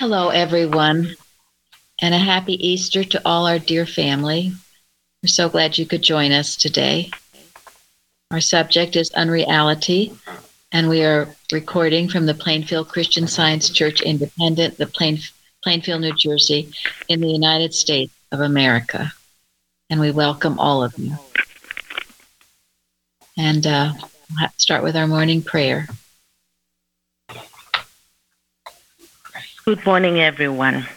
Hello, everyone, and a happy Easter to all our dear family. We're so glad you could join us today. Our subject is unreality, and we are recording from the Plainfield Christian Science Church Independent, the Plain, Plainfield, New Jersey, in the United States of America. And we welcome all of you. And uh, we'll start with our morning prayer. Good morning, everyone.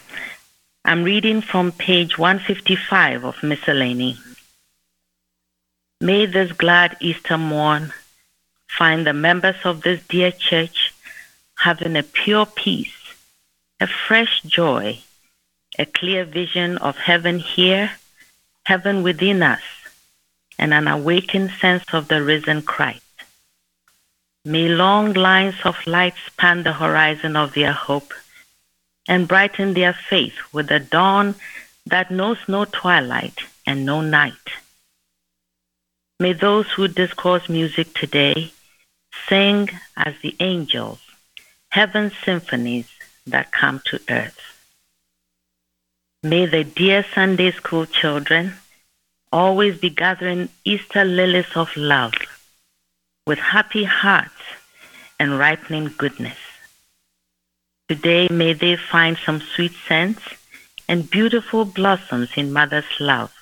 I'm reading from page 155 of Miscellany. May this glad Easter morn find the members of this dear church having a pure peace, a fresh joy, a clear vision of heaven here, heaven within us, and an awakened sense of the risen Christ. May long lines of light span the horizon of their hope and brighten their faith with a dawn that knows no twilight and no night. May those who discourse music today sing as the angels, heaven's symphonies that come to earth. May the dear Sunday school children always be gathering Easter lilies of love with happy hearts and ripening goodness. Today, may they find some sweet scents and beautiful blossoms in Mother's love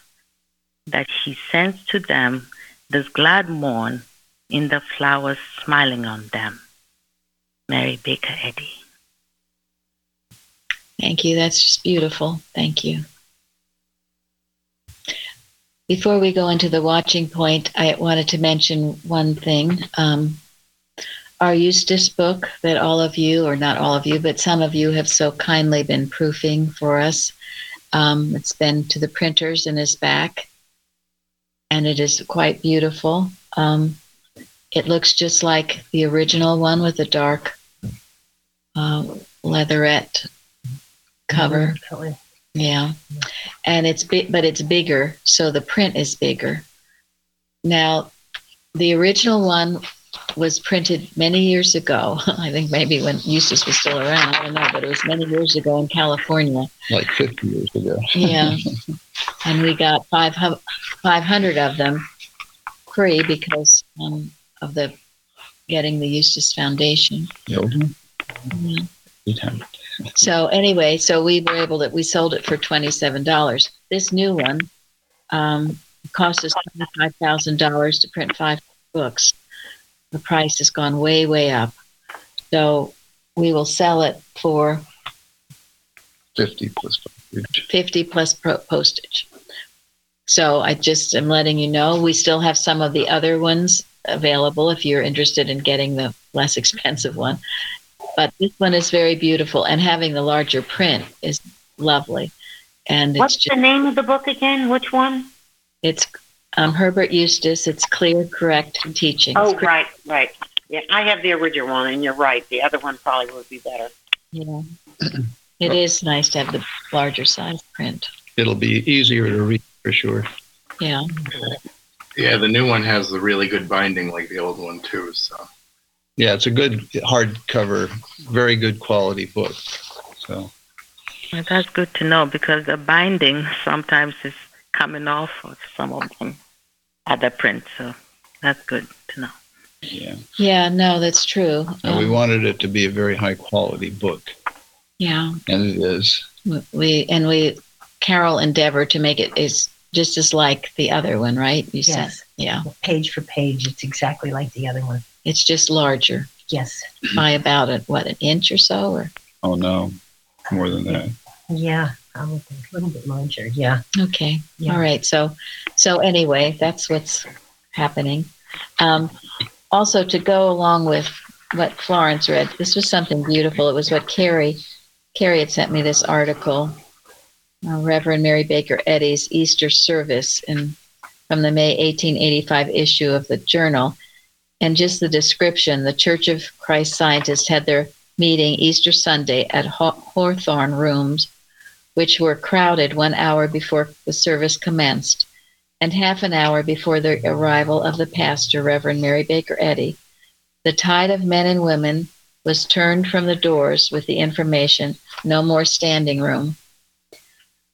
that she sends to them this glad morn in the flowers smiling on them. Mary Baker Eddy. Thank you. That's just beautiful. Thank you. Before we go into the watching point, I wanted to mention one thing. Um, our Eustace book that all of you, or not all of you, but some of you have so kindly been proofing for us. Um, it's been to the printers and is back, and it is quite beautiful. Um, it looks just like the original one with the dark uh, leatherette cover. Yeah, and it's big, but it's bigger, so the print is bigger. Now, the original one was printed many years ago. I think maybe when Eustace was still around. I don't know, but it was many years ago in California. Like 50 years ago. yeah. And we got 500 of them free because um, of the getting the Eustace Foundation. Yep. Yeah. So anyway, so we were able to we sold it for twenty seven dollars. This new one um, cost us twenty five thousand dollars to print five books the price has gone way, way up. So we will sell it for 50 plus postage. 50 plus pro- postage. So I just am letting you know we still have some of the other ones available if you're interested in getting the less expensive one. But this one is very beautiful, and having the larger print is lovely. And what's just, the name of the book again? Which one? It's um, Herbert Eustace. It's clear, correct teaching. Oh, right, right. Yeah, I have the original one, and you're right. The other one probably would be better. Yeah, it is nice to have the larger size print. It'll be easier to read for sure. Yeah. Yeah, the new one has the really good binding like the old one too. So. Yeah, it's a good hardcover, very good quality book. So. Well, that's good to know because the binding sometimes is coming off of some of them other print. So that's good to know. Yeah. Yeah, no, that's true. And we wanted it to be a very high quality book. Yeah. And it is. We and we Carol endeavored to make it is just as like the other one, right? You yes. said yeah. Page for page, it's exactly like the other one. It's just larger. Yes. By about a, what an inch or so, or oh no, more than that. Yeah, probably a little bit larger. Yeah. Okay. Yeah. All right. So, so anyway, that's what's happening. Um, also, to go along with what Florence read, this was something beautiful. It was what Carrie, Carrie had sent me this article, uh, Reverend Mary Baker Eddy's Easter service in from the May 1885 issue of the Journal, and just the description. The Church of Christ Scientists had their meeting Easter Sunday at Hawthorne Rooms which were crowded one hour before the service commenced, and half an hour before the arrival of the pastor, Reverend Mary Baker Eddy. The tide of men and women was turned from the doors with the information no more standing room.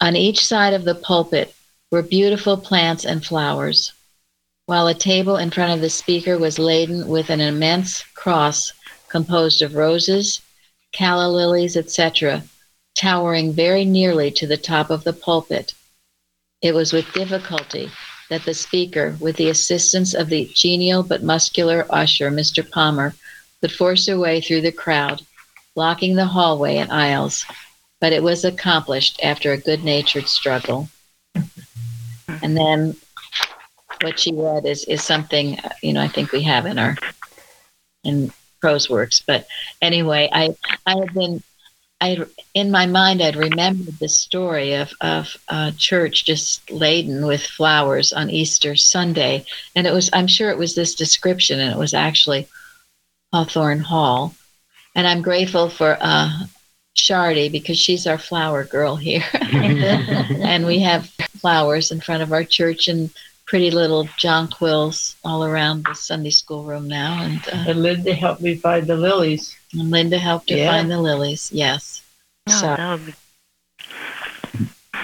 On each side of the pulpit were beautiful plants and flowers, while a table in front of the speaker was laden with an immense cross composed of roses, calla lilies, etc., towering very nearly to the top of the pulpit. It was with difficulty that the speaker, with the assistance of the genial but muscular usher, Mr. Palmer, could force her way through the crowd, blocking the hallway and aisles. But it was accomplished after a good natured struggle. And then what she read is, is something, you know, I think we have in our in prose works. But anyway, I I had been I in my mind I'd remembered the story of of a church just laden with flowers on Easter Sunday, and it was I'm sure it was this description, and it was actually Hawthorne Hall, and I'm grateful for uh, Shardy because she's our flower girl here, and we have flowers in front of our church and pretty little jonquils all around the Sunday school room now, and. Uh, And Linda helped me find the lilies. And Linda helped her Yeah. find the lilies. Yes. No, So, that would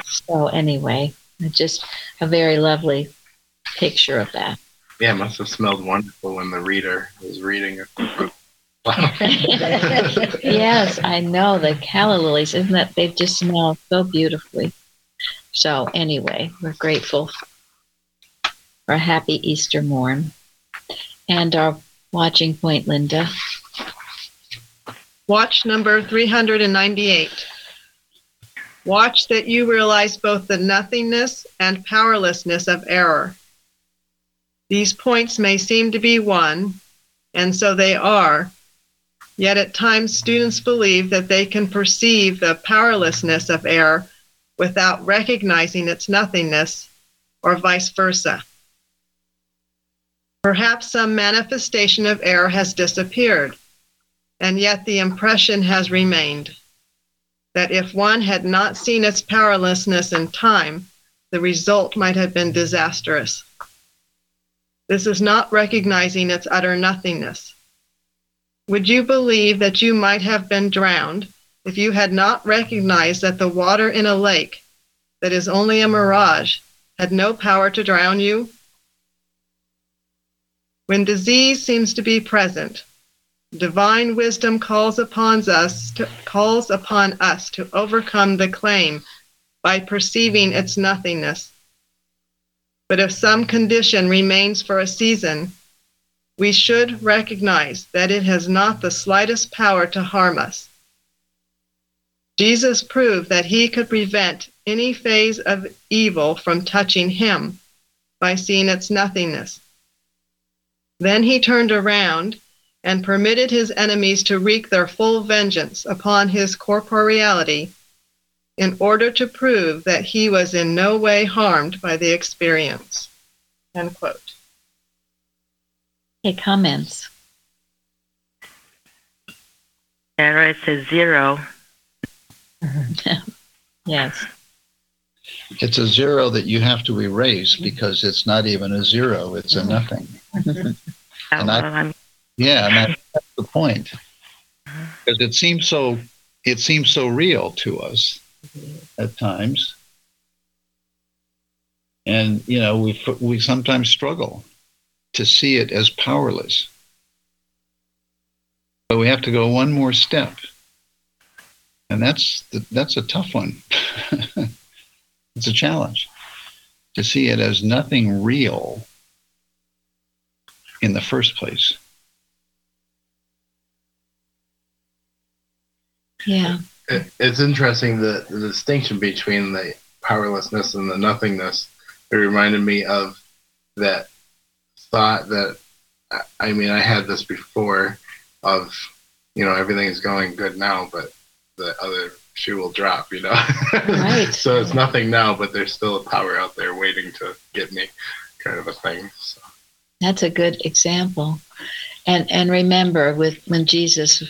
so anyway, just a very lovely picture of that. Yeah, it must have smelled wonderful when the reader was reading it. yes, I know the calla lilies. Isn't that they just smell so beautifully? So anyway, we're grateful for a happy Easter morn, and our watching point, Linda. Watch number 398. Watch that you realize both the nothingness and powerlessness of error. These points may seem to be one, and so they are, yet at times students believe that they can perceive the powerlessness of error without recognizing its nothingness, or vice versa. Perhaps some manifestation of error has disappeared and yet the impression has remained that if one had not seen its powerlessness in time, the result might have been disastrous. This is not recognizing its utter nothingness. Would you believe that you might have been drowned if you had not recognized that the water in a lake that is only a mirage had no power to drown you? When disease seems to be present, divine wisdom calls upon us to, calls upon us to overcome the claim by perceiving its nothingness. But if some condition remains for a season, we should recognize that it has not the slightest power to harm us. Jesus proved that he could prevent any phase of evil from touching him by seeing its nothingness. Then he turned around and permitted his enemies to wreak their full vengeance upon his corporeality in order to prove that he was in no way harmed by the experience. End quote. Hey, comments. error says zero. Yes. It's a zero that you have to erase because it's not even a zero, it's a nothing. And I- oh, well, I'm- Yeah, and that, that's the point. Because it seems so it seems so real to us at times. And you know, we we sometimes struggle to see it as powerless. But we have to go one more step. And that's the, that's a tough one. it's a challenge to see it as nothing real in the first place. Yeah. It, it's interesting the, the distinction between the powerlessness and the nothingness. It reminded me of that thought that I- mean I had this before of you know everything is going good now, but the other shoe will drop. You know, Right. so it's nothing now, but there's still a power out there waiting to get me, kind of a thing. So. That's a good example. And and remember with when Jesus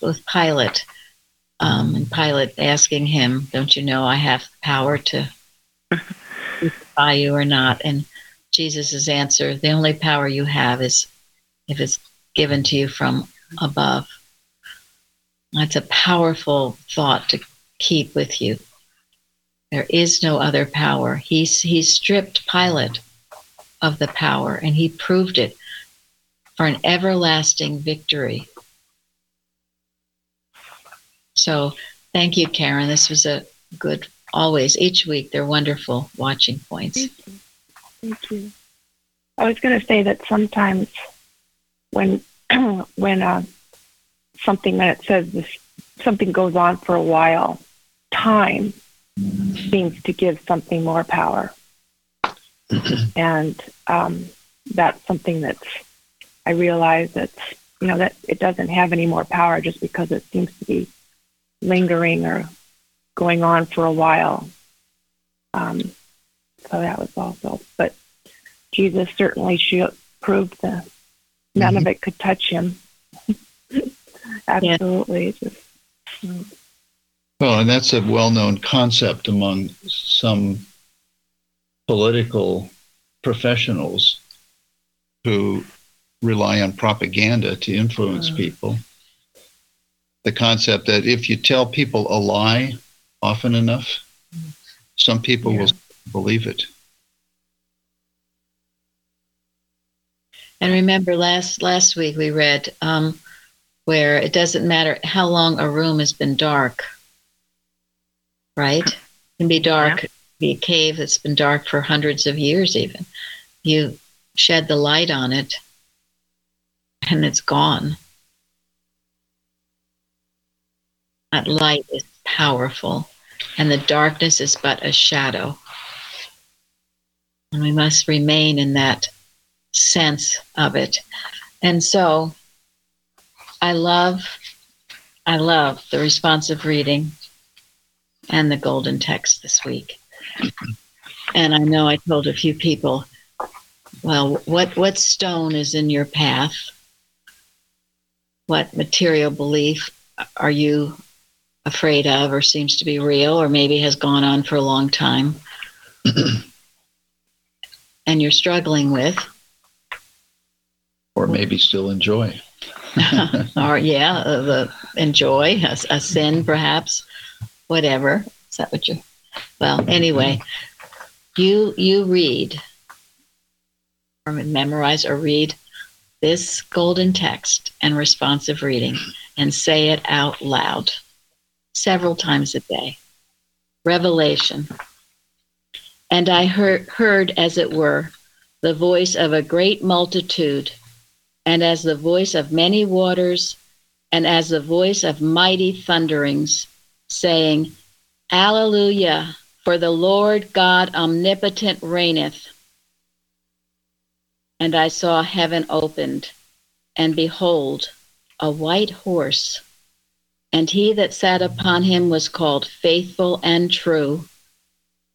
with Pilate, um, and Pilate asking him, Don't you know I have power to crucify you or not? And Jesus' answer, the only power you have is if it's given to you from above. That's a powerful thought to keep with you. There is no other power. He's he stripped Pilate of the power and he proved it for an everlasting victory. So thank you, Karen. This was a good always each week they're wonderful watching points. Thank you. Thank you. I was going to say that sometimes when when uh, something that it says this, something goes on for a while, time seems to give something more power, and um, that's something that's I realize that's you know that it doesn't have any more power just because it seems to be lingering or going on for a while. Um, so that was also, but Jesus certainly proved that none of it could touch him. Absolutely. Just, mm. Well, and that's a well known concept among some political professionals who rely on propaganda to influence Mm. people. The concept that if you tell people a lie often enough, some people will believe it. And remember last last week we read um, where it doesn't matter how long a room has been dark, right? It can be dark, be a cave that's been dark for hundreds of years even. You shed the light on it and it's gone. That light is powerful and the darkness is but a shadow. And we must remain in that sense of it. And so I love I love the responsive reading and the golden text this week. And I know I told a few people, well, what what stone is in your path? What material belief are you afraid of or seems to be real or maybe has gone on for a long time and you're struggling with Or maybe still enjoy. or yeah, uh, the enjoy a, a sin perhaps, whatever. Is that what you? Well, anyway, you you read or memorize or read this golden text and responsive reading and say it out loud several times a day. Revelation. And I heard, heard, as it were, the voice of a great multitude and as the voice of many waters, and as the voice of mighty thunderings, saying, Alleluia, for the Lord God omnipotent reigneth. And I saw heaven opened, and behold, a white horse, and he that sat upon him was called faithful and true,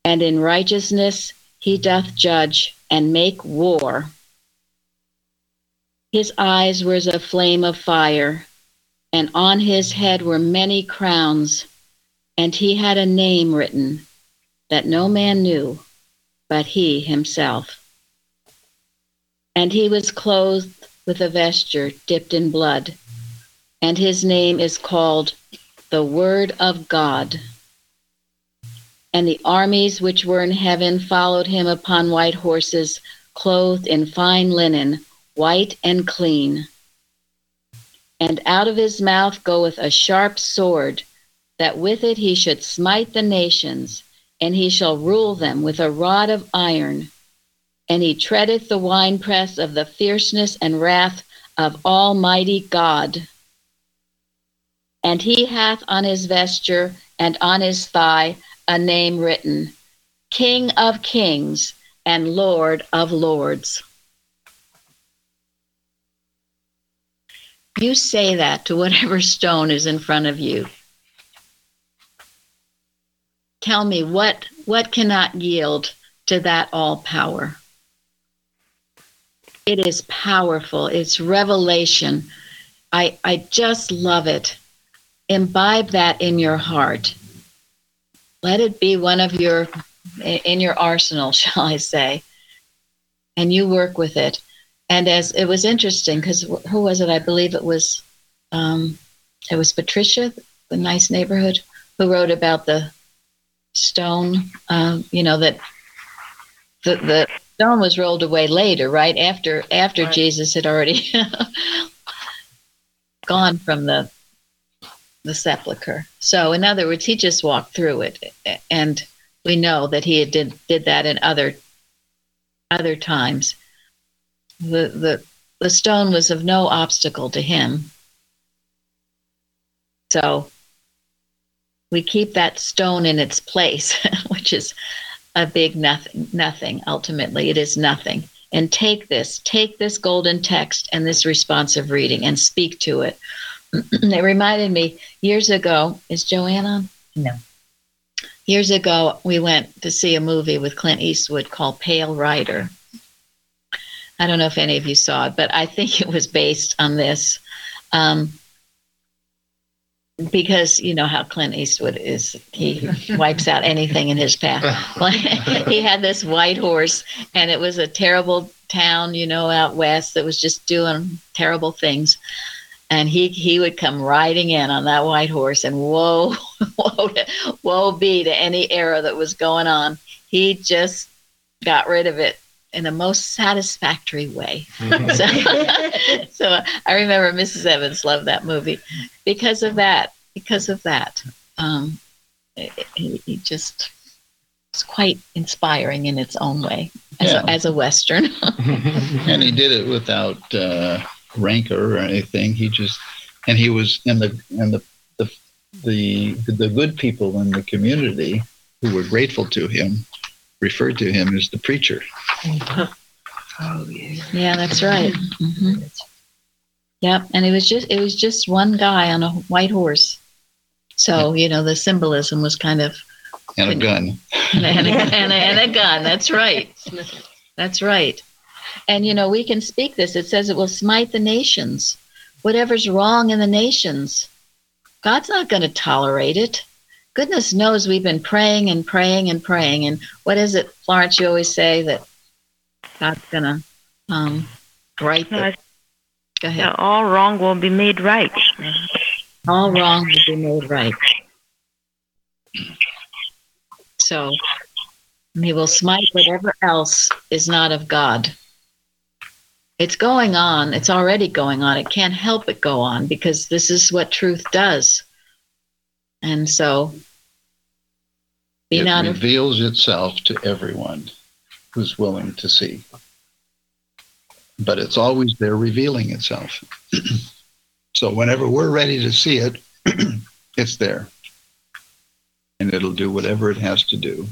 and in righteousness he doth judge and make war. His eyes were as a flame of fire, and on his head were many crowns, and he had a name written that no man knew but he himself. And he was clothed with a vesture dipped in blood, and his name is called the Word of God. And the armies which were in heaven followed him upon white horses, clothed in fine linen white and clean. And out of his mouth goeth a sharp sword, that with it he should smite the nations, and he shall rule them with a rod of iron. And he treadeth the winepress of the fierceness and wrath of Almighty God. And he hath on his vesture and on his thigh a name written King of Kings and Lord of Lords. You say that to whatever stone is in front of you. Tell me what what cannot yield to that all power. It is powerful. It's revelation. I I just love it. Imbibe that in your heart. Let it be one of your in your arsenal, shall I say. And you work with it and as it was interesting because who was it? I believe it was um, it was Patricia, the nice neighborhood, who wrote about the stone. Um, you know that the the stone was rolled away later, right after after Right. Jesus had already gone from the the sepulcher. So, in other words, he just walked through it, and we know that he did did that in other other times. The the the stone was of no obstacle to him. So we keep that stone in its place, which is a big nothing nothing ultimately it is nothing and take this take this golden text and this responsive reading and speak to it it reminded me years ago is joanne on No. years ago we went to see a movie with clint eastwood called pale rider i don't know if any of you saw it but i think it was based on this um, because you know how clint eastwood is he wipes out anything in his path well, he had this white horse, and it was a terrible town, you know, out west that was just doing terrible things. And he he would come riding in on that white horse, and woe, woe, woe be to any error that was going on. He just got rid of it in a most satisfactory way. so, so I remember Mrs. Evans loved that movie because of that. Because of that, um, he, he just it's quite inspiring in its own way as, Yeah. a, as a western and he did it without uh, rancor or anything. He just and he was and the and the the the the good people in the community who were grateful to him referred to him as the preacher. Oh, yeah. yeah that's right hmm yep and it was just it was just one guy on a white horse so you know the symbolism was kind of And a gun. and a, and a, and a, and a gun that's right that's right and you know we can speak this. It says it will smite the nations. Whatever's wrong in the nations god's not going to tolerate it. Goodness knows we've been praying and praying and praying. And what is it florence you always say that god's going to um, right No, go ahead. All wrong will be made right. all wrong will be made right. So he will smite whatever else is not of god it's going on it's already going on it can't help but go on because this is what truth does and so be it not af- reveals itself to everyone who's willing to see. But it's always there revealing itself. so whenever we're ready to see it, it's there. And it'll do whatever it has to do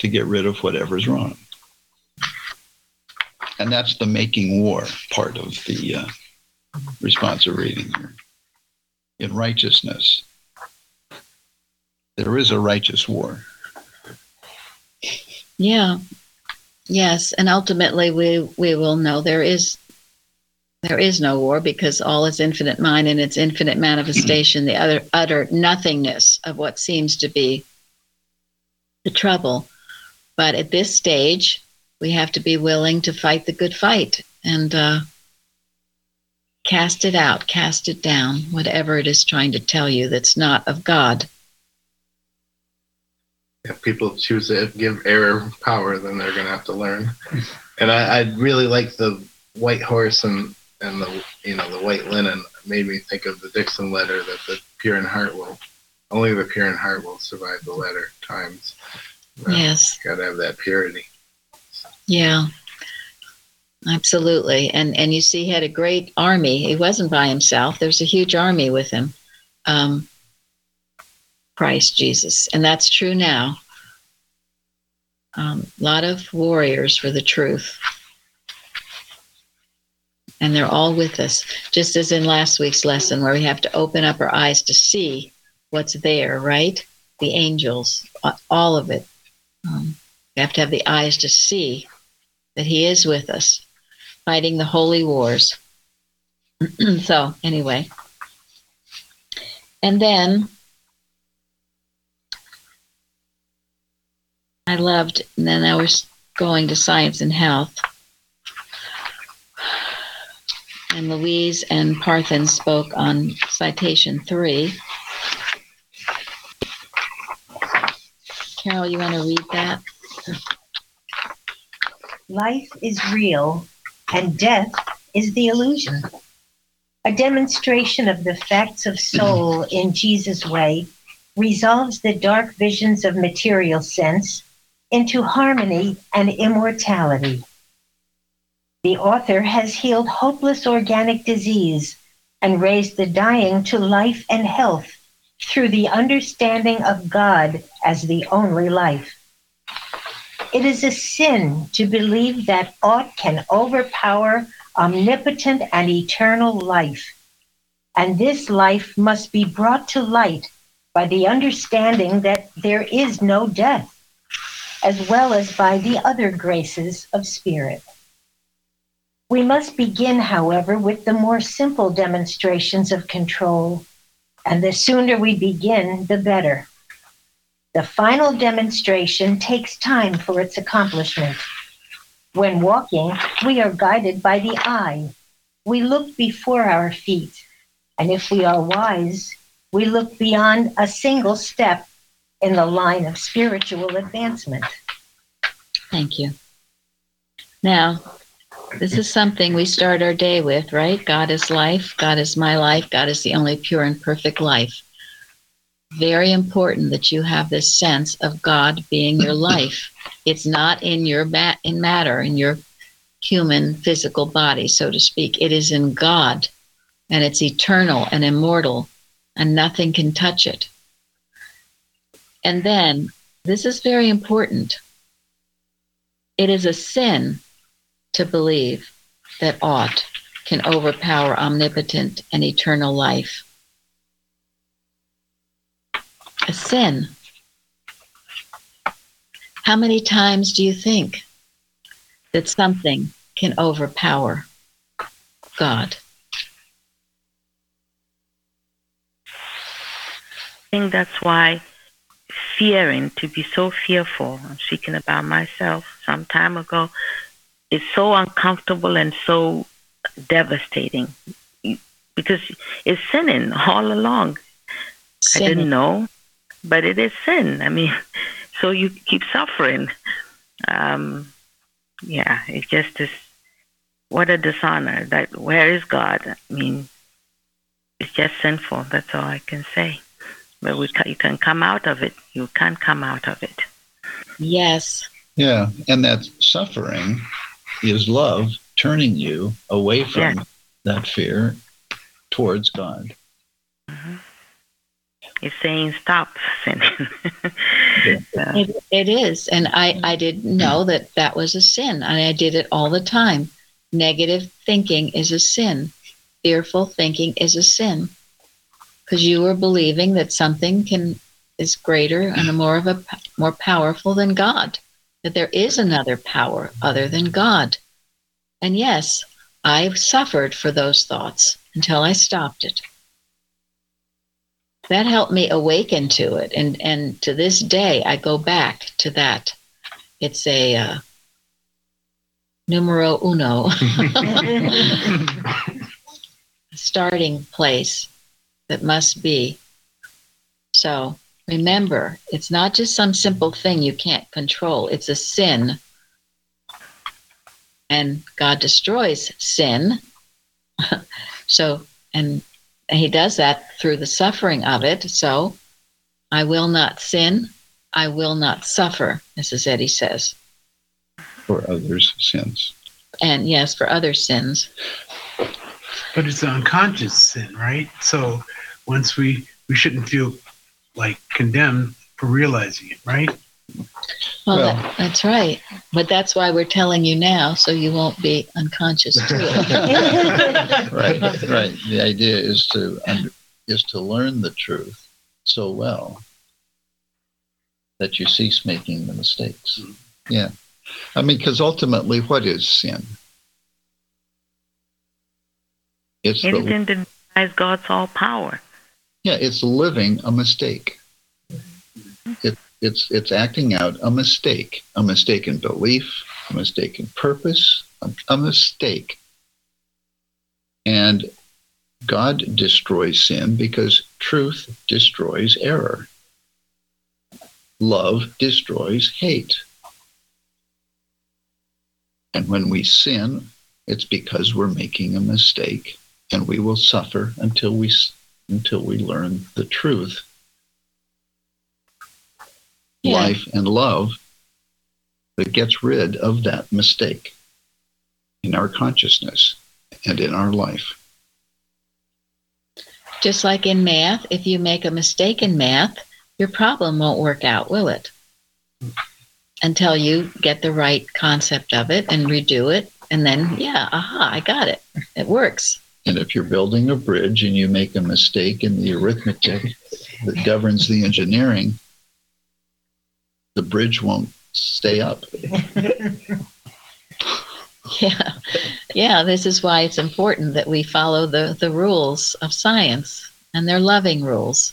to get rid of whatever's wrong. And that's the making war part of the uh, responsive reading here. In righteousness, there is a righteous war. yeah yes and ultimately we we will know there is there is no war because all is infinite mind and its infinite manifestation the other utter nothingness of what seems to be the trouble but at this stage we have to be willing to fight the good fight and uh, cast it out cast it down whatever it is trying to tell you that's not of god if people choose to give error power, then they're going to have to learn. And I, I really like the white horse and, and the you know the white linen. It made me think of the Dixon letter that the pure in heart will only the pure in heart will survive the latter times. Uh, yes Got to have that purity. Yeah, absolutely. And and you see, he had a great army. He wasn't by himself. There's a huge army with him. Um, Christ Jesus, and that's true now. A um, lot of warriors for the truth, and they're all with us. Just as in last week's lesson, where we have to open up our eyes to see what's there. Right, the angels, all of it. Um, we have to have the eyes to see that he is with us fighting the holy wars so anyway and then i loved and then i was going to science and health and Louise and Parthen spoke on citation three. Carol, you want to read that? Life is real and death is the illusion. A demonstration of the facts of soul in Jesus' way resolves the dark visions of material sense into harmony and immortality. The author has healed hopeless organic disease and raised the dying to life and health through the understanding of God as the only life. It is a sin to believe that aught can overpower omnipotent and eternal life. And this life must be brought to light by the understanding that there is no death, as well as by the other graces of spirit. We must begin, however, with the more simple demonstrations of control, and the sooner we begin, the better. The final demonstration takes time for its accomplishment. When walking, we are guided by the eye. We look before our feet, and if we are wise, we look beyond a single step in the line of spiritual advancement. Thank you. Now, this is something we start our day with, right? God is life. God is my life. God is the only pure and perfect life. Very important that you have this sense of God being your life. It's not in your mat in matter, in your human physical body, so to speak. It is in God, and it's eternal and immortal, and nothing can touch it. And then, this is very important. It is a sin to believe that aught can overpower omnipotent and eternal life. A sin. How many times do you think that something can overpower God? I think that's why fearing to be so fearful. I'm speaking about myself some time ago. is so uncomfortable and so devastating because it's sinning all along. I didn't know, but it is sin. I mean, so you keep suffering. Um, yeah, it just is. What a dishonor! That where is God? I mean, it's just sinful. That's all I can say. But we ca- you can come out of it. You can't come out of it. Yes. Yeah, and that suffering is love turning you away from Yeah. that fear towards God. It's saying stop sinning. So, It, it is. And I, mm-hmm. I didn't know mm-hmm. that that was a sin. And I did it all the time. Negative thinking is a sin. Fearful thinking is a sin. Because you are believing that something can is greater and more of a more powerful than God. That there is another power other than God. And yes, I suffered for those thoughts until I stopped it that helped me awaken to it. And and to this day i go back to that. It's a uh, numero uno. Starting place that must be. So remember it's not just some simple thing you can't control. It's a sin. And god destroys sin. So and and he does that through the suffering of it. So I will not sin. I will not suffer, Mrs. Eddy says. for others' sins. And yes, for other sins. But it's an unconscious sin, right? So once we we shouldn't feel like condemned for realizing it, right? Well, Well- that, that's right. But that's why we're telling you now, so you won't be unconscious to it. right, right. The idea is to under, is to learn the truth so well that you cease making the mistakes. Mm-hmm. Yeah, I mean, because ultimately, what is sin? It's the, anything that denies God's all power. yeah, it's living a mistake. Mm-hmm. It, it's it's acting out a mistake, a mistaken belief, a mistaken purpose, a, a mistake. And God destroys sin because truth destroys error. Love destroys hate. And when we sin, it's because we're making a mistake and we will suffer until we until we learn the truth. Yeah. Life and love that gets rid of that mistake in our consciousness and in our life. Just like in math, if you make a mistake in math, your problem won't work out, will it? Until you get the right concept of it and redo it. And then, yeah, aha, I got it. It works. And if you're building a bridge and you make a mistake in the arithmetic that governs the engineering, the bridge won't stay up. Yeah. Yeah. This is why it's important that we follow the, the rules of science and they're loving rules.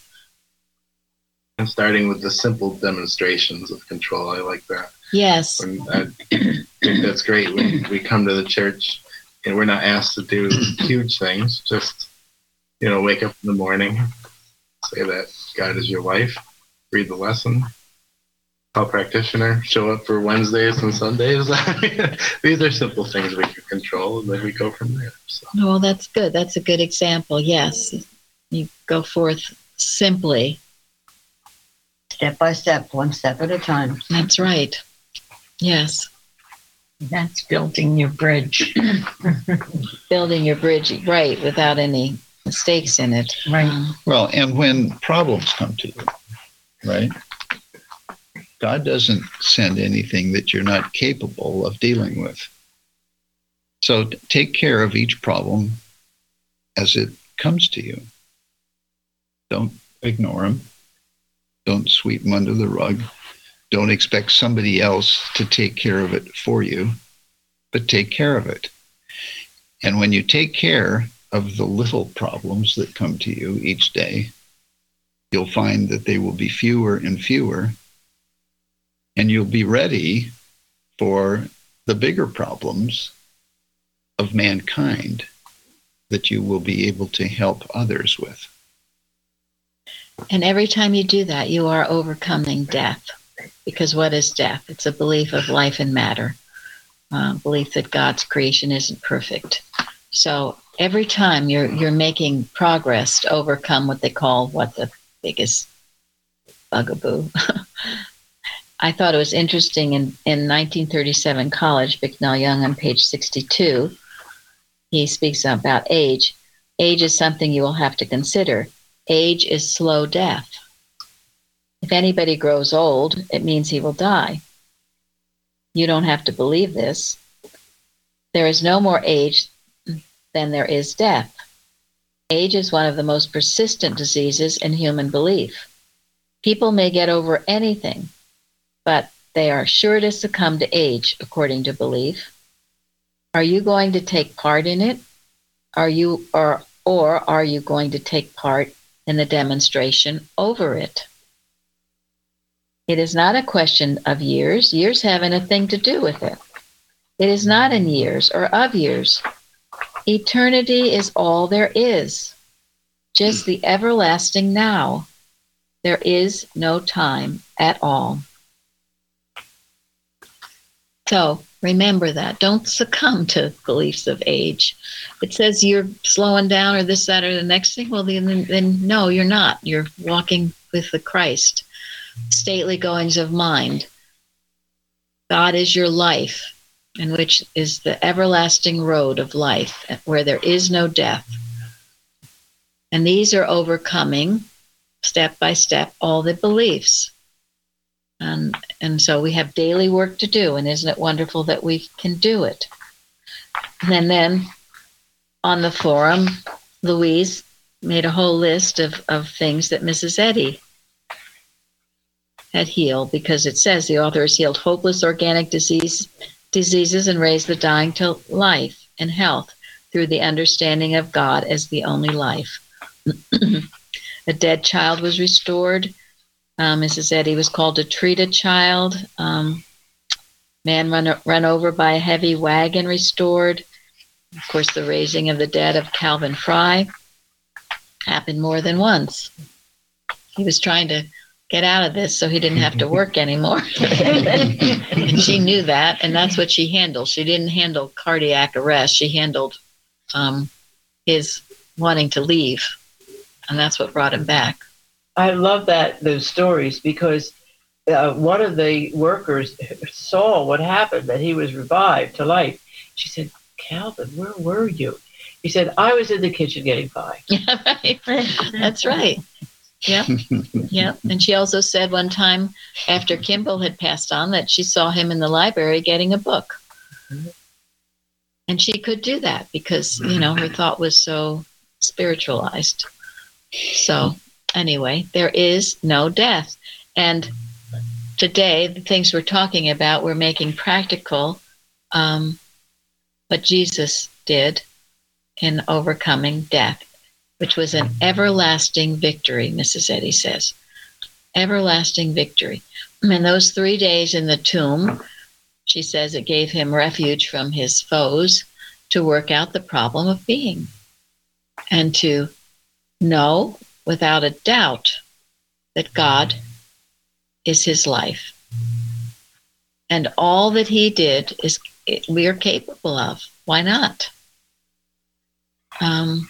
And starting with the simple demonstrations of control. I like that. Yes. And I think that's great when we come to the church and we're not asked to do huge things. Just, you know, wake up in the morning, say that God is your wife, read the lesson, call practitioner, show up for Wednesdays and Sundays. These are simple things we can control, and then we go from there. So. Well, that's good. That's a good example. Yes. You go forth simply. Step by step, one step at a time. That's right. Yes. That's building your bridge. Building your bridge right without any mistakes in it. Right. Well, and when problems come to you, right? God doesn't send anything that you're not capable of dealing with. So take care of each problem as it comes to you. Don't ignore them. Don't sweep them under the rug. Don't expect somebody else to take care of it for you, but take care of it. And when you take care of the little problems that come to you each day, you'll find that they will be fewer and fewer and you'll be ready for the bigger problems of mankind that you will be able to help others with. And every time you do that, you are overcoming death. Because what is death? It's a belief of life and matter, uh, belief that God's creation isn't perfect. So every time you're you're making progress to overcome what they call what the biggest bugaboo. I thought it was interesting in, in 1937 college, Bicknell Young on page 62, he speaks about age. Age is something you will have to consider. Age is slow death. If anybody grows old, it means he will die. You don't have to believe this. There is no more age than there is death. Age is one of the most persistent diseases in human belief. People may get over anything, but they are sure to succumb to age, according to belief. Are you going to take part in it? Are you or or are you going to take part in the demonstration over it? It is not a question of years. Years haven't a thing to do with it. It is not in years or of years. Eternity is all there is, just the everlasting now. There is no time at all. So remember that. Don't succumb to beliefs of age. It says you're slowing down or this, that, or the next thing. Well, then, then no, you're not. You're walking with the Christ. Stately goings of mind. God is your life, and which is the everlasting road of life, where there is no death. And these are overcoming step by step all the beliefs. And, and so we have daily work to do. And isn't it wonderful that we can do it? And then on the forum, Louise made a whole list of, of things that Mrs. Eddy had healed because it says the author has healed hopeless organic disease diseases and raised the dying to life and health through the understanding of God as the only life. a dead child was restored. Um, Mrs. Eddy was called to treat a child. Um, man run, run over by a heavy wagon restored. Of course, the raising of the dead of Calvin Fry happened more than once. He was trying to get out of this so he didn't have to work anymore. and she knew that, and that's what she handled. She didn't handle cardiac arrest, she handled um, his wanting to leave. And that's what brought him back. I love that those stories because uh, one of the workers saw what happened that he was revived to life. She said, "Calvin, where were you?" He said, "I was in the kitchen getting pie." Yeah. That's right. Yep. Yep. And she also said one time after Kimball had passed on that she saw him in the library getting a book. And she could do that because, you know, her thought was so spiritualized. So, anyway, there is no death. And today, the things we're talking about, we're making practical um, what Jesus did in overcoming death which was an everlasting victory, Mrs. Eddy says. Everlasting victory. And those three days in the tomb, she says it gave him refuge from his foes to work out the problem of being and to know without a doubt that God is his life. And all that he did is we are capable of. Why not? Um,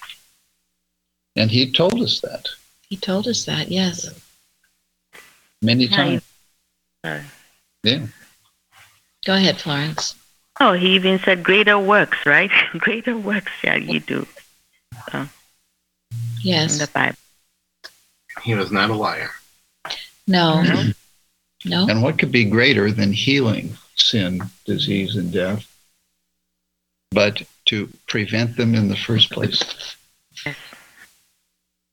and he told us that. He told us that, yes. Many times. Sorry. Yeah. Go ahead, Florence. Oh, he even said greater works, right? greater works, yeah, you do. So, Yes. in the Bible. He was not a liar. No. No. And what could be greater than healing sin, disease, and death, but to prevent them in the first place?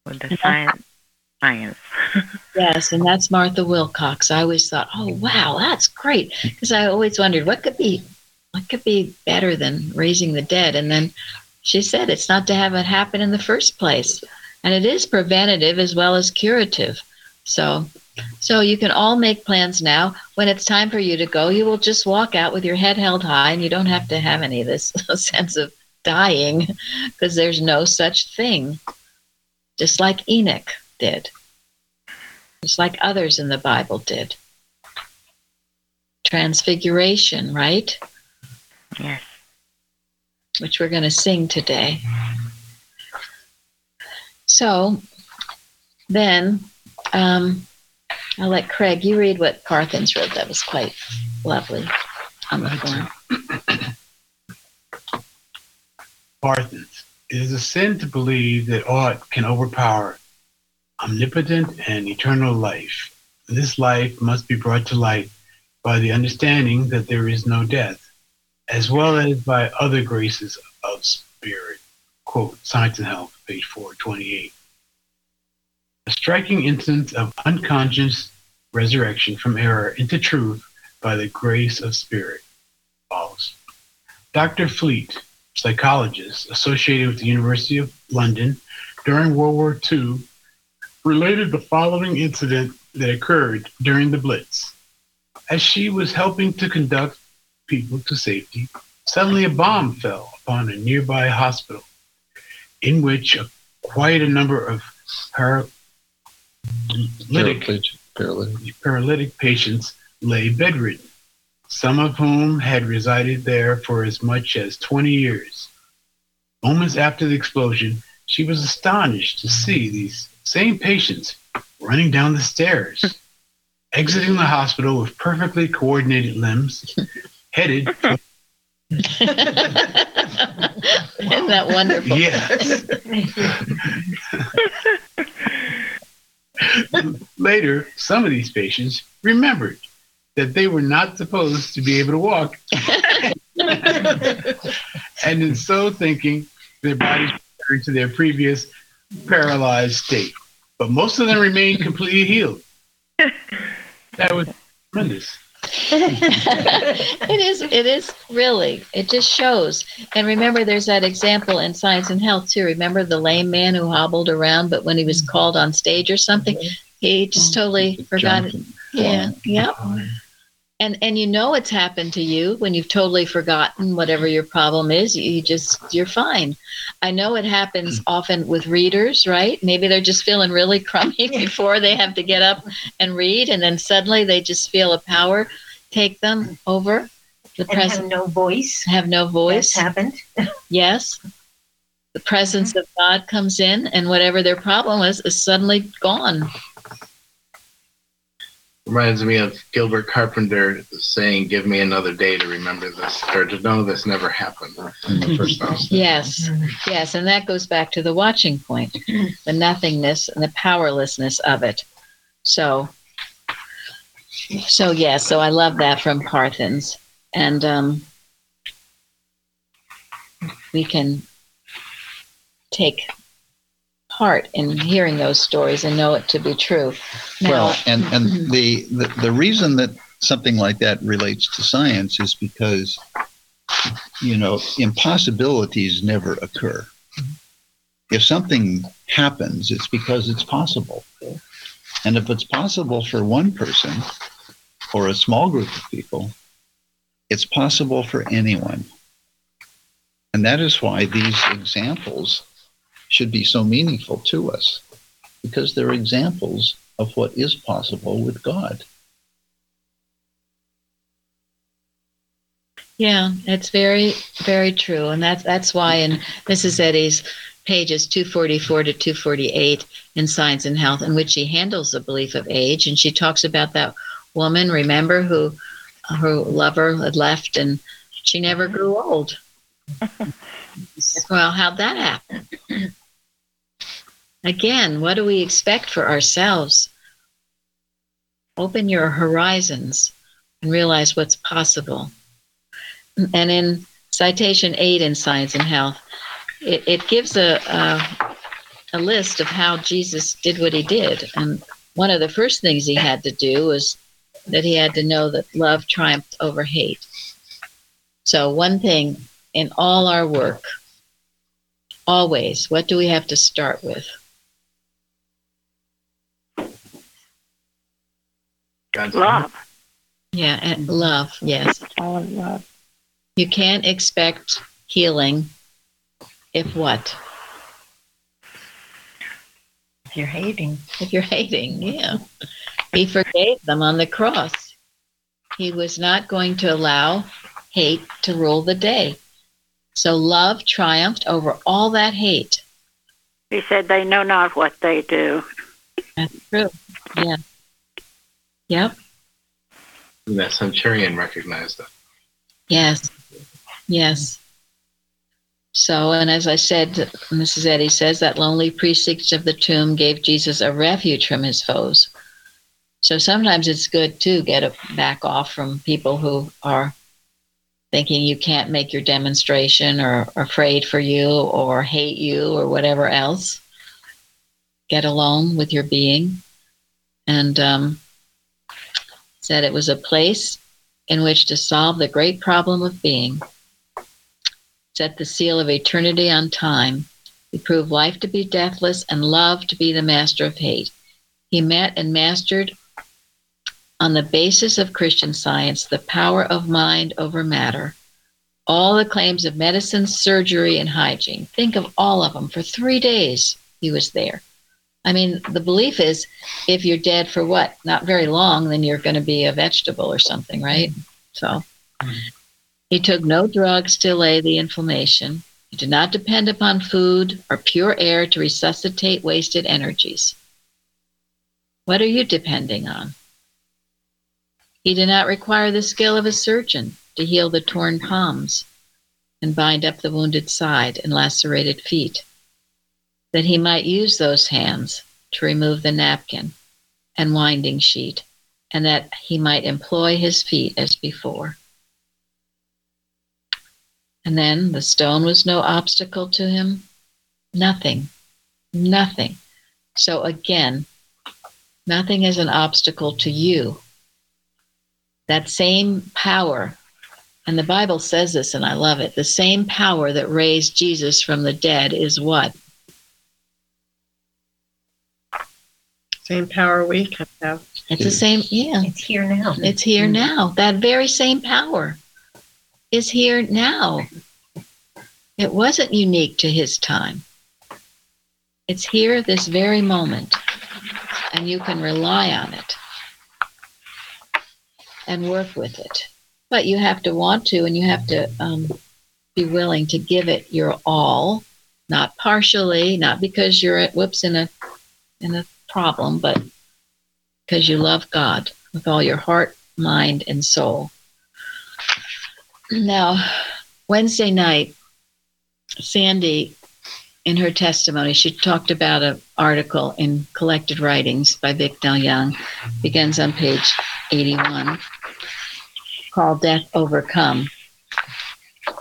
With the science. Science. Yes, and that's Martha Wilcox. I always thought, oh wow, that's great, because I always wondered what could be, what could be better than raising the dead. And then she said it's not to have it happen in the first place, and it is preventative as well as curative. So, so you can all make plans now. When it's time for you to go, you will just walk out with your head held high, and you don't have to have any of this sense of dying, because there's no such thing. Just like Enoch did just like others in the Bible did. Transfiguration, right? Yes. Which we're going to sing today. So then um, I'll let Craig, you read what Parthens wrote. That was quite lovely on the form. Parthens. It is a sin to believe that aught can overpower omnipotent and eternal life. This life must be brought to light by the understanding that there is no death, as well as by other graces of spirit. Quote, Science and Health, page 428. A striking instance of unconscious resurrection from error into truth by the grace of spirit follows. Dr. Fleet, psychologist associated with the University of London during World War II, related the following incident that occurred during the Blitz. As she was helping to conduct people to safety, suddenly a bomb fell upon a nearby hospital, in which a, quite a number of paralytic, Paralytic. Paralytic. paralytic patients lay bedridden, some of whom had resided there for as much as 20 years. Moments after the explosion, she was astonished to see these same patients running down the stairs, exiting the hospital with perfectly coordinated limbs, headed. for- Isn't that wonderful? yes. Later, some of these patients remembered that they were not supposed to be able to walk. and in so thinking, their bodies returned to their previous paralyzed state. But most of them remained completely healed. That was tremendous. it is it is really it just shows. And remember there's that example in science and health too. Remember the lame man who hobbled around but when he was called on stage or something he just totally forgot it. yeah Fong. Yeah and and you know it's happened to you when you've totally forgotten whatever your problem is you, you just you're fine. I know it happens mm. often with readers right? Maybe they're just feeling really crummy before they have to get up and read and then suddenly they just feel a power take them over the And have present. no voice. have no voice. That's happened. yes. The presence mm-hmm. of god comes in and whatever their problem is is suddenly gone Reminds me of Gilbert Carpenter saying, "Give me another day to remember this, or to know this never happened." first. Yes, yes, and that goes back to the watching point, the nothingness and the powerlessness of it. So, so yeah, so I love that from Parthens, and um, we can take part in hearing those stories and know it to be true. Now, Well, and and hmm. the, the the reason that something like that relates to science is because you know impossibilities never occur. If something happens, it's because it's possible. And if it's possible for one person or a small group of people, it's possible for anyone. And that is why these examples should be so meaningful to us because they're examples of what is possible with God. Yeah, it's very, very true, and that's that's why in Mrs. Eddy's pages 244 to 248 in Science and Health, in which she handles the belief of age, and she talks about that woman, remember, who her lover had left, and she never grew old. well, how'd that happen? Again, what do we expect for ourselves? Open your horizons and realize what's possible. And in citation eight in Science and Health, it, it gives a, a, a list of how Jesus did what he did. And one of the first things he had to do was that he had to know that love triumphed over hate. So, one thing in all our work, always, what do we have to start with? God's Love. Yeah, and love, yes. All in love. You can't expect healing if what? If you're hating. If you're hating, yeah. He forgave them on the cross. He was not going to allow hate to rule the day. So love triumphed over all that hate. He said, They know not what they do. That's true. Yeah. Yep. And that centurion recognized it. Yes. Yes. So, and as I said, Mrs. Eddy says that lonely precinct of the tomb gave Jesus a refuge from his foes. So sometimes it's good to get a back off from people who are thinking you can't make your demonstration or afraid for you or hate you or whatever else. Get alone with your being. And um, said it was a place in which to solve the great problem of being. Set the seal of eternity on time. He proved life to be deathless and love to be the master of hate. He met and mastered on the basis of Christian science the power of mind over matter. All the claims of medicine, surgery, and hygiene. Think of all of them. For three days, he was there. I mean, the belief is if you're dead for what? Not very long, then you're going to be a vegetable or something, right? So he took no drugs to allay the inflammation. He did not depend upon food or pure air to resuscitate wasted energies. What are you depending on? He did not require the skill of a surgeon to heal the torn palms and bind up the wounded side and lacerated feet, that he might use those hands to remove the napkin and winding sheet, and that he might employ his feet as before. And then the stone was no obstacle to him. Nothing. Nothing. So again, nothing is an obstacle to you. That same power, and the Bible says this, and I love it the same power that raised Jesus from the dead is what? Same power we have. It's the same, yeah. It's here now. It's here mm-hmm. now. That very same power is here now. It wasn't unique to his time. It's here this very moment, and you can rely on it and work with it. But you have to want to, and you have to um, be willing to give it your all, not partially, not because you're at whoops in a in a problem, but because you love God with all your heart, mind, and soul. Now, Wednesday night, Sandy, in her testimony, she talked about an article in Collected Writings by Bicknell Young, begins on page 81, called Death Overcome.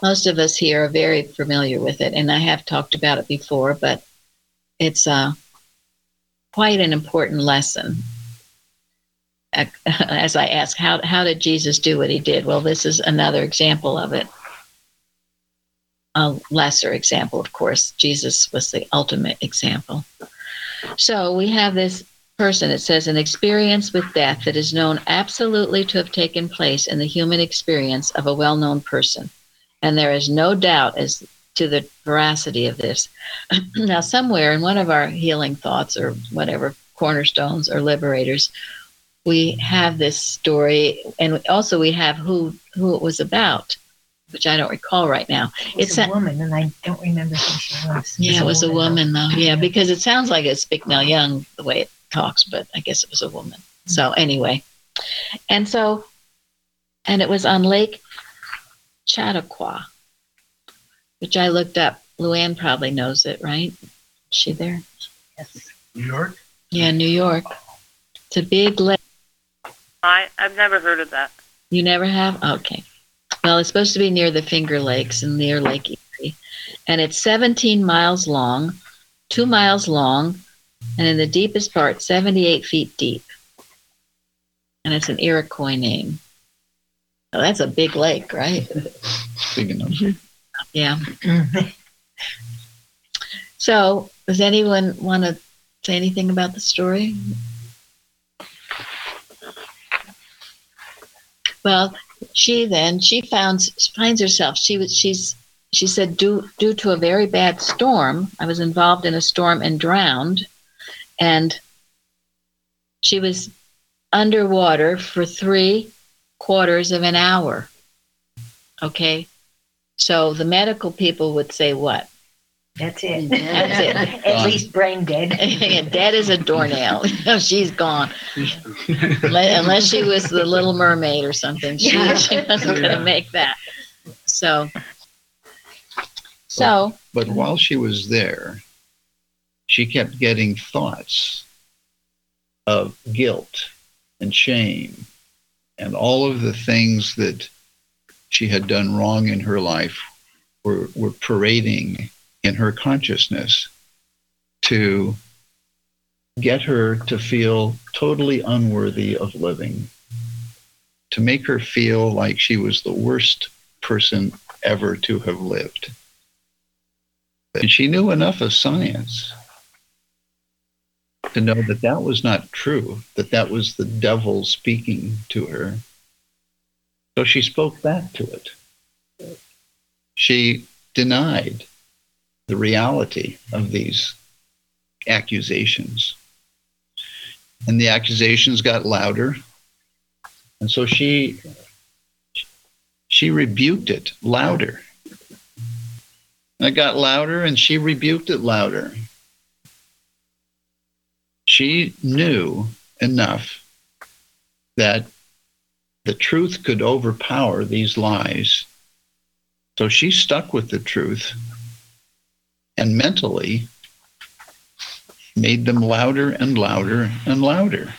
Most of us here are very familiar with it, and I have talked about it before, but it's uh, quite an important lesson. As I ask, how, how did Jesus do what he did? Well, this is another example of it a lesser example, of course. Jesus was the ultimate example. So we have this person, it says, an experience with death that is known absolutely to have taken place in the human experience of a well known person. And there is no doubt as to the veracity of this. now, somewhere in one of our healing thoughts or whatever, cornerstones or liberators, we have this story, and also we have who who it was about which I don't recall right now. It was it's a woman, and I don't remember who she was. Yeah, it was a woman, though. Yeah, because it sounds like it's Bicknell Young the way it talks, but I guess it was a woman. Mm-hmm. So anyway, and so, and it was on Lake Chautauqua, which I looked up. Luann probably knows it, right? Is she there? Yes. New York? Yeah, New York. It's a big lake. I, I've never heard of that. You never have? Okay. Well, it's supposed to be near the Finger Lakes and near Lake Erie. And it's 17 miles long, two miles long, and in the deepest part, 78 feet deep. And it's an Iroquois name. Oh, that's a big lake, right? Big enough. Mm-hmm. Yeah. Mm-hmm. So, does anyone want to say anything about the story? Well, she then she found finds herself she was she's she said due due to a very bad storm i was involved in a storm and drowned and she was underwater for three quarters of an hour okay so the medical people would say what That's it. That's it. At least brain dead. dead as a doornail she's gone unless she was the little mermaid or something she, Yeah. she wasn't going to make that so so But while she was there, she kept getting thoughts of guilt and shame and all of the things that she had done wrong in her life were, were parading in her consciousness to get her to feel totally unworthy of living, to make her feel like she was the worst person ever to have lived. And she knew enough of science to know that that was not true, that that was the devil speaking to her. So she spoke back to it. She denied the reality of these accusations. And the accusations got louder. And so she she rebuked it louder. It got louder and she rebuked it louder. She knew enough that the truth could overpower these lies. So she stuck with the truth and mentally made them louder and louder and louder.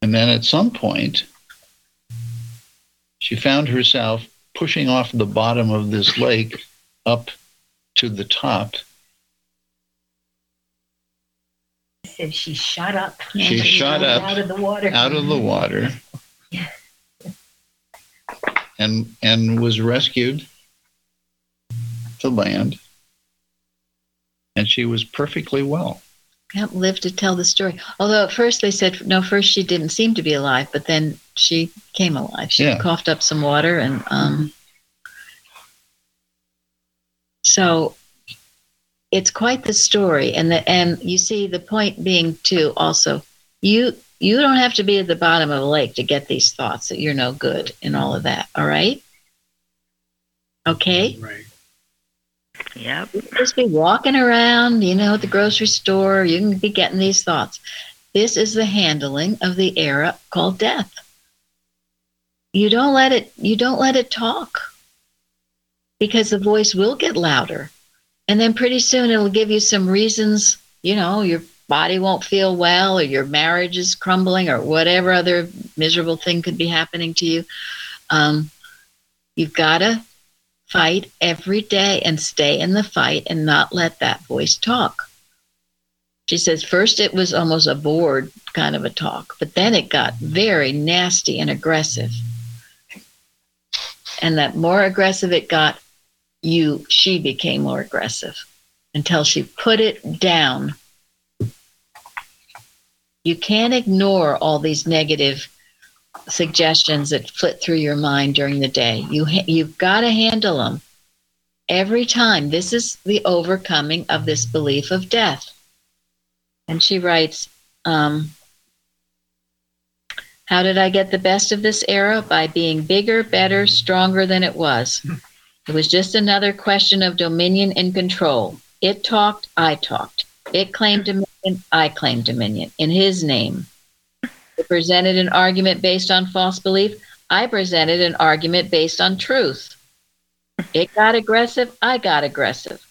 And then at some point, she found herself pushing off the bottom of this lake up to the top. Said she shot up. She shot up out of the water. out of the water yeah. and and was rescued to land and she was perfectly well can't live to tell the story. Although at first they said no, first she didn't seem to be alive, but then she came alive. She Yeah. coughed up some water and um so it's quite the story and the and you see the point being too also you you don't have to be at the bottom of a lake to get these thoughts that you're no good and all of that all right okay Right. Yep. you can just be walking around, you know, at the grocery store. You can be getting these thoughts. This is the handling of the error called death. You don't let it. You don't let it talk, because the voice will get louder, and then pretty soon it'll give you some reasons. You know, your body won't feel well, or your marriage is crumbling, or whatever other miserable thing could be happening to you. Um, you've got to fight every day and stay in the fight and not let that voice talk. She says, first it was almost a bored kind of a talk, but then it got very nasty and aggressive. And that more aggressive it got, you she became more aggressive until she put it down. You can't ignore all these negative suggestions that flit through your mind during the day. You ha- you've got to handle them every time. This is the overcoming of this belief of death. And she writes, um, "How did I get the best of this error? By being bigger, better, stronger than it was. It was just another question of dominion and control. It talked, I talked. It claimed dominion, I claimed dominion in His name." It presented an argument based on false belief. I presented an argument based on truth. It got aggressive. I got aggressive.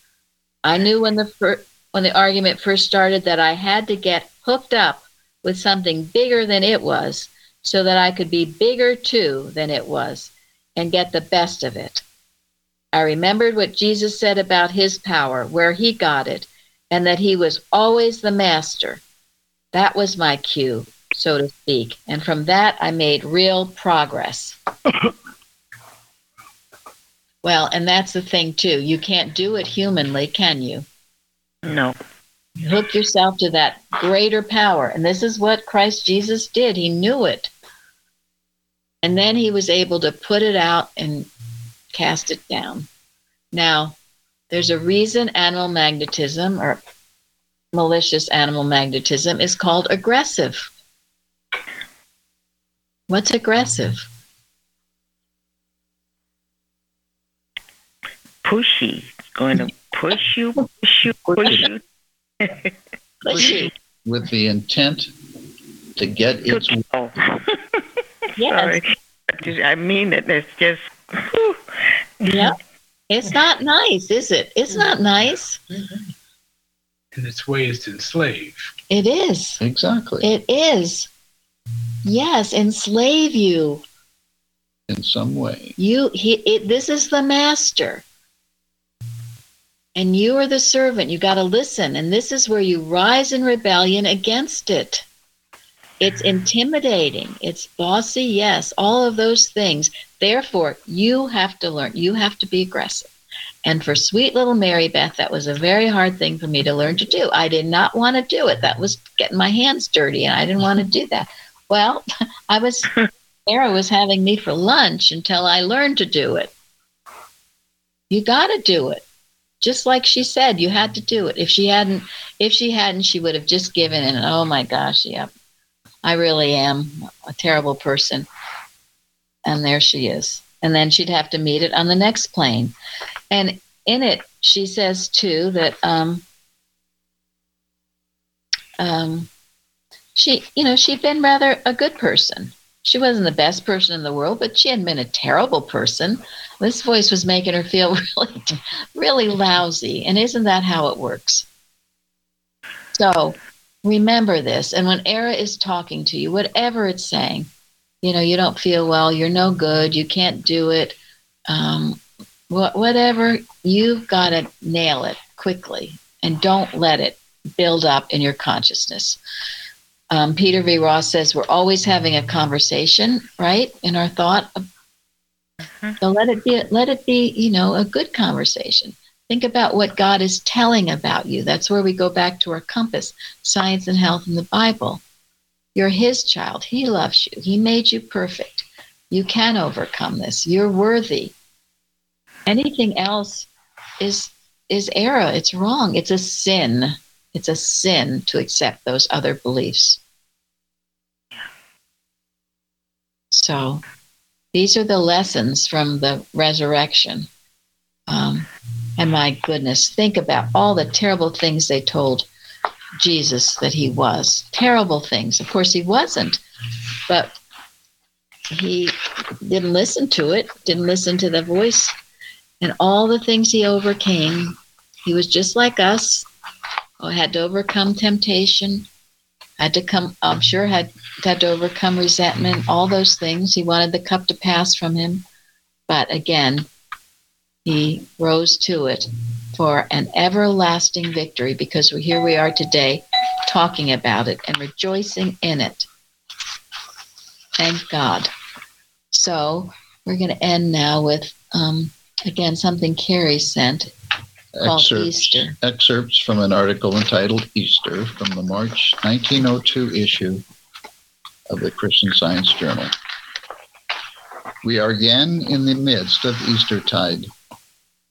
I knew when the fir- when the argument first started that I had to get hooked up with something bigger than it was, so that I could be bigger too than it was, and get the best of it. I remembered what Jesus said about his power, where he got it, and that he was always the master. That was my cue so to speak. And from that, I made real progress. well, and that's the thing, too. You can't do it humanly, can you? No. You hook yourself to that greater power. And this is what Christ Jesus did. He knew it. And then he was able to put it out and cast it down. Now, there's a reason animal magnetism or malicious animal magnetism is called aggressive. What's aggressive? Pushy. It's going to push you, push you, push you. Pushy. with the intent to get its Oh. Yes. Sorry. I mean it. It's just. Whew. Yeah. It's not nice, is it? It's not nice. Mm-hmm. And its way is to enslave. It is. exactly It is. Yes, enslave you. in some way. You he it, this is the master. And you are the servant. You got to listen and this is where you rise in rebellion against it. It's intimidating. It's bossy, yes, all of those things. Therefore, you have to learn. You have to be aggressive. And for sweet little Mary Beth, that was a very hard thing for me to learn to do. I did not want to do it. That was getting my hands dirty, and I didn't want to do that. Well, I was, Sarah was having me for lunch until I learned to do it. You got to do it. Just like she said, you had to do it. If she hadn't, if she hadn't, she would have just given in. Oh my gosh, yep. I really am a terrible person. And there she is. And then she'd have to meet it on the next plane. And in it, she says too that um, um, she, you know, she'd been rather a good person. She wasn't the best person in the world, but she hadn't been a terrible person. This voice was making her feel really, really lousy. And isn't that how it works? So remember this. And when Error is talking to you, whatever it's saying, you know, you don't feel well, you're no good, you can't do it, um, wh- whatever, you've got to nail it quickly and don't let it build up in your consciousness. Um, Peter V. Ross says we're always having a conversation, right, in our thought. So let it be, let it be, you know, a good conversation. Think about what God is telling about you. That's where we go back to our compass, science and health in the Bible. You're His child. He loves you. He made you perfect. You can overcome this. You're worthy. Anything else is is error. It's wrong. It's a sin. It's a sin to accept those other beliefs. So these are the lessons from the resurrection. Um, and my goodness, think about all the terrible things they told Jesus that he was. Terrible things. Of course, he wasn't, but he didn't listen to it, didn't listen to the voice, and all the things he overcame. He was just like us, oh, had to overcome temptation, had to come, I'm sure, had, had to overcome resentment, all those things. He wanted the cup to pass from him. But again, he rose to it for an everlasting victory because here we are today talking about it and rejoicing in it. Thank God. So we're going to end now with, um, again, something Carrie sent called Excerpts, Easter. excerpts from an article entitled Easter from the March 1902 issue of the Christian Science Journal. We are again in the midst of Eastertide.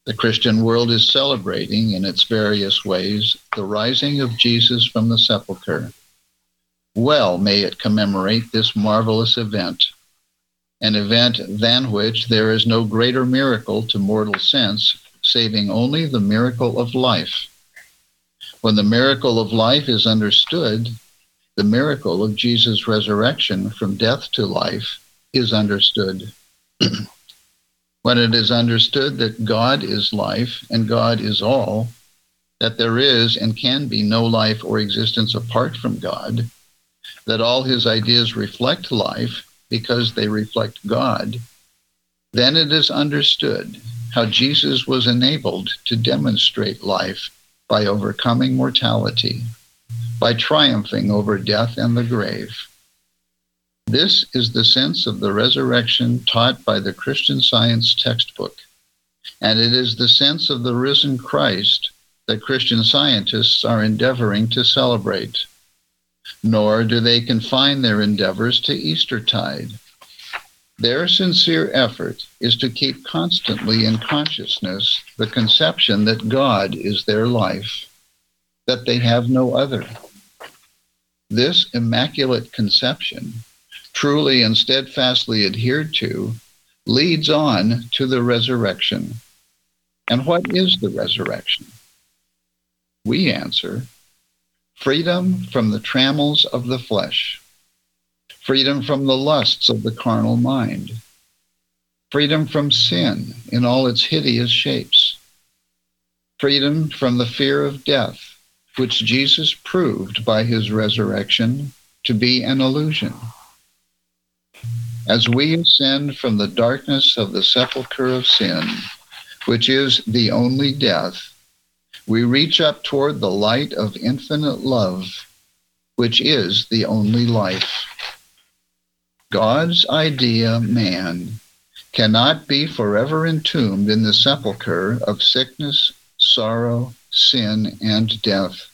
The Christian world is celebrating in its various ways the rising of Jesus from the sepulchre. Well may it commemorate this marvelous event, an event than which there is no greater miracle to mortal sense, saving only the miracle of life. When the miracle of life is understood, the miracle of Jesus' resurrection from death to life is understood. when it is understood that God is life and God is all, that there is and can be no life or existence apart from God, that all his ideas reflect life because they reflect God, then it is understood how Jesus was enabled to demonstrate life by overcoming mortality, by triumphing over death and the grave. This is the sense of the resurrection taught by the Christian Science textbook, and it is the sense of the risen Christ that Christian scientists are endeavoring to celebrate. Nor do they confine their endeavors to Eastertide. Their sincere effort is to keep constantly in consciousness the conception that God is their life, that they have no other. This immaculate conception truly and steadfastly adhered to, leads on to the resurrection. And what is the resurrection? We answer freedom from the trammels of the flesh, freedom from the lusts of the carnal mind, freedom from sin in all its hideous shapes, freedom from the fear of death, which Jesus proved by his resurrection to be an illusion as we ascend from the darkness of the sepulchre of sin, which is the only death, we reach up toward the light of infinite love, which is the only life. God's idea, man, cannot be forever entombed in the sepulchre of sickness, sorrow, sin, and death.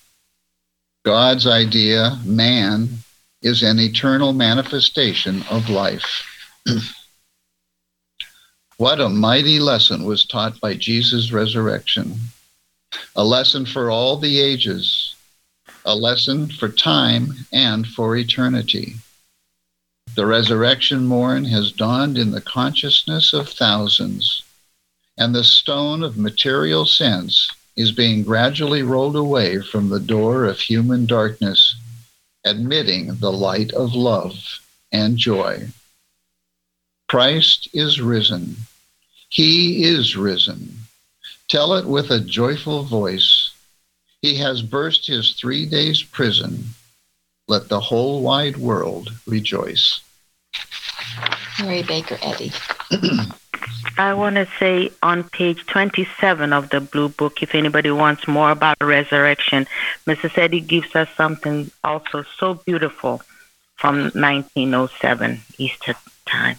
God's idea, man, is an eternal manifestation of life. what a mighty lesson was taught by Jesus' resurrection. A lesson for all the ages, a lesson for time and for eternity. The resurrection morn has dawned in the consciousness of thousands, and the stone of material sense is being gradually rolled away from the door of human darkness admitting the light of love and joy. Christ is risen. He is risen. Tell it with a joyful voice. He has burst his three days' prison. Let the whole wide world rejoice. Mary Baker Eddy. I want to say on page 27 of the Blue Book, if anybody wants more about resurrection, Mrs. Eddy gives us something also so beautiful from 1907 Easter time.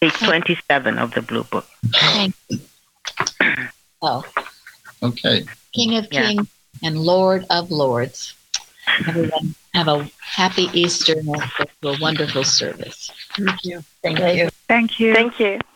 Page 27 of the Blue Book. Thank you. Oh, Okay. King of Yeah. Kings and Lord of Lords. Everyone have a happy Easter and a a wonderful service. Thank you. Thank you. Thank you. Thank you.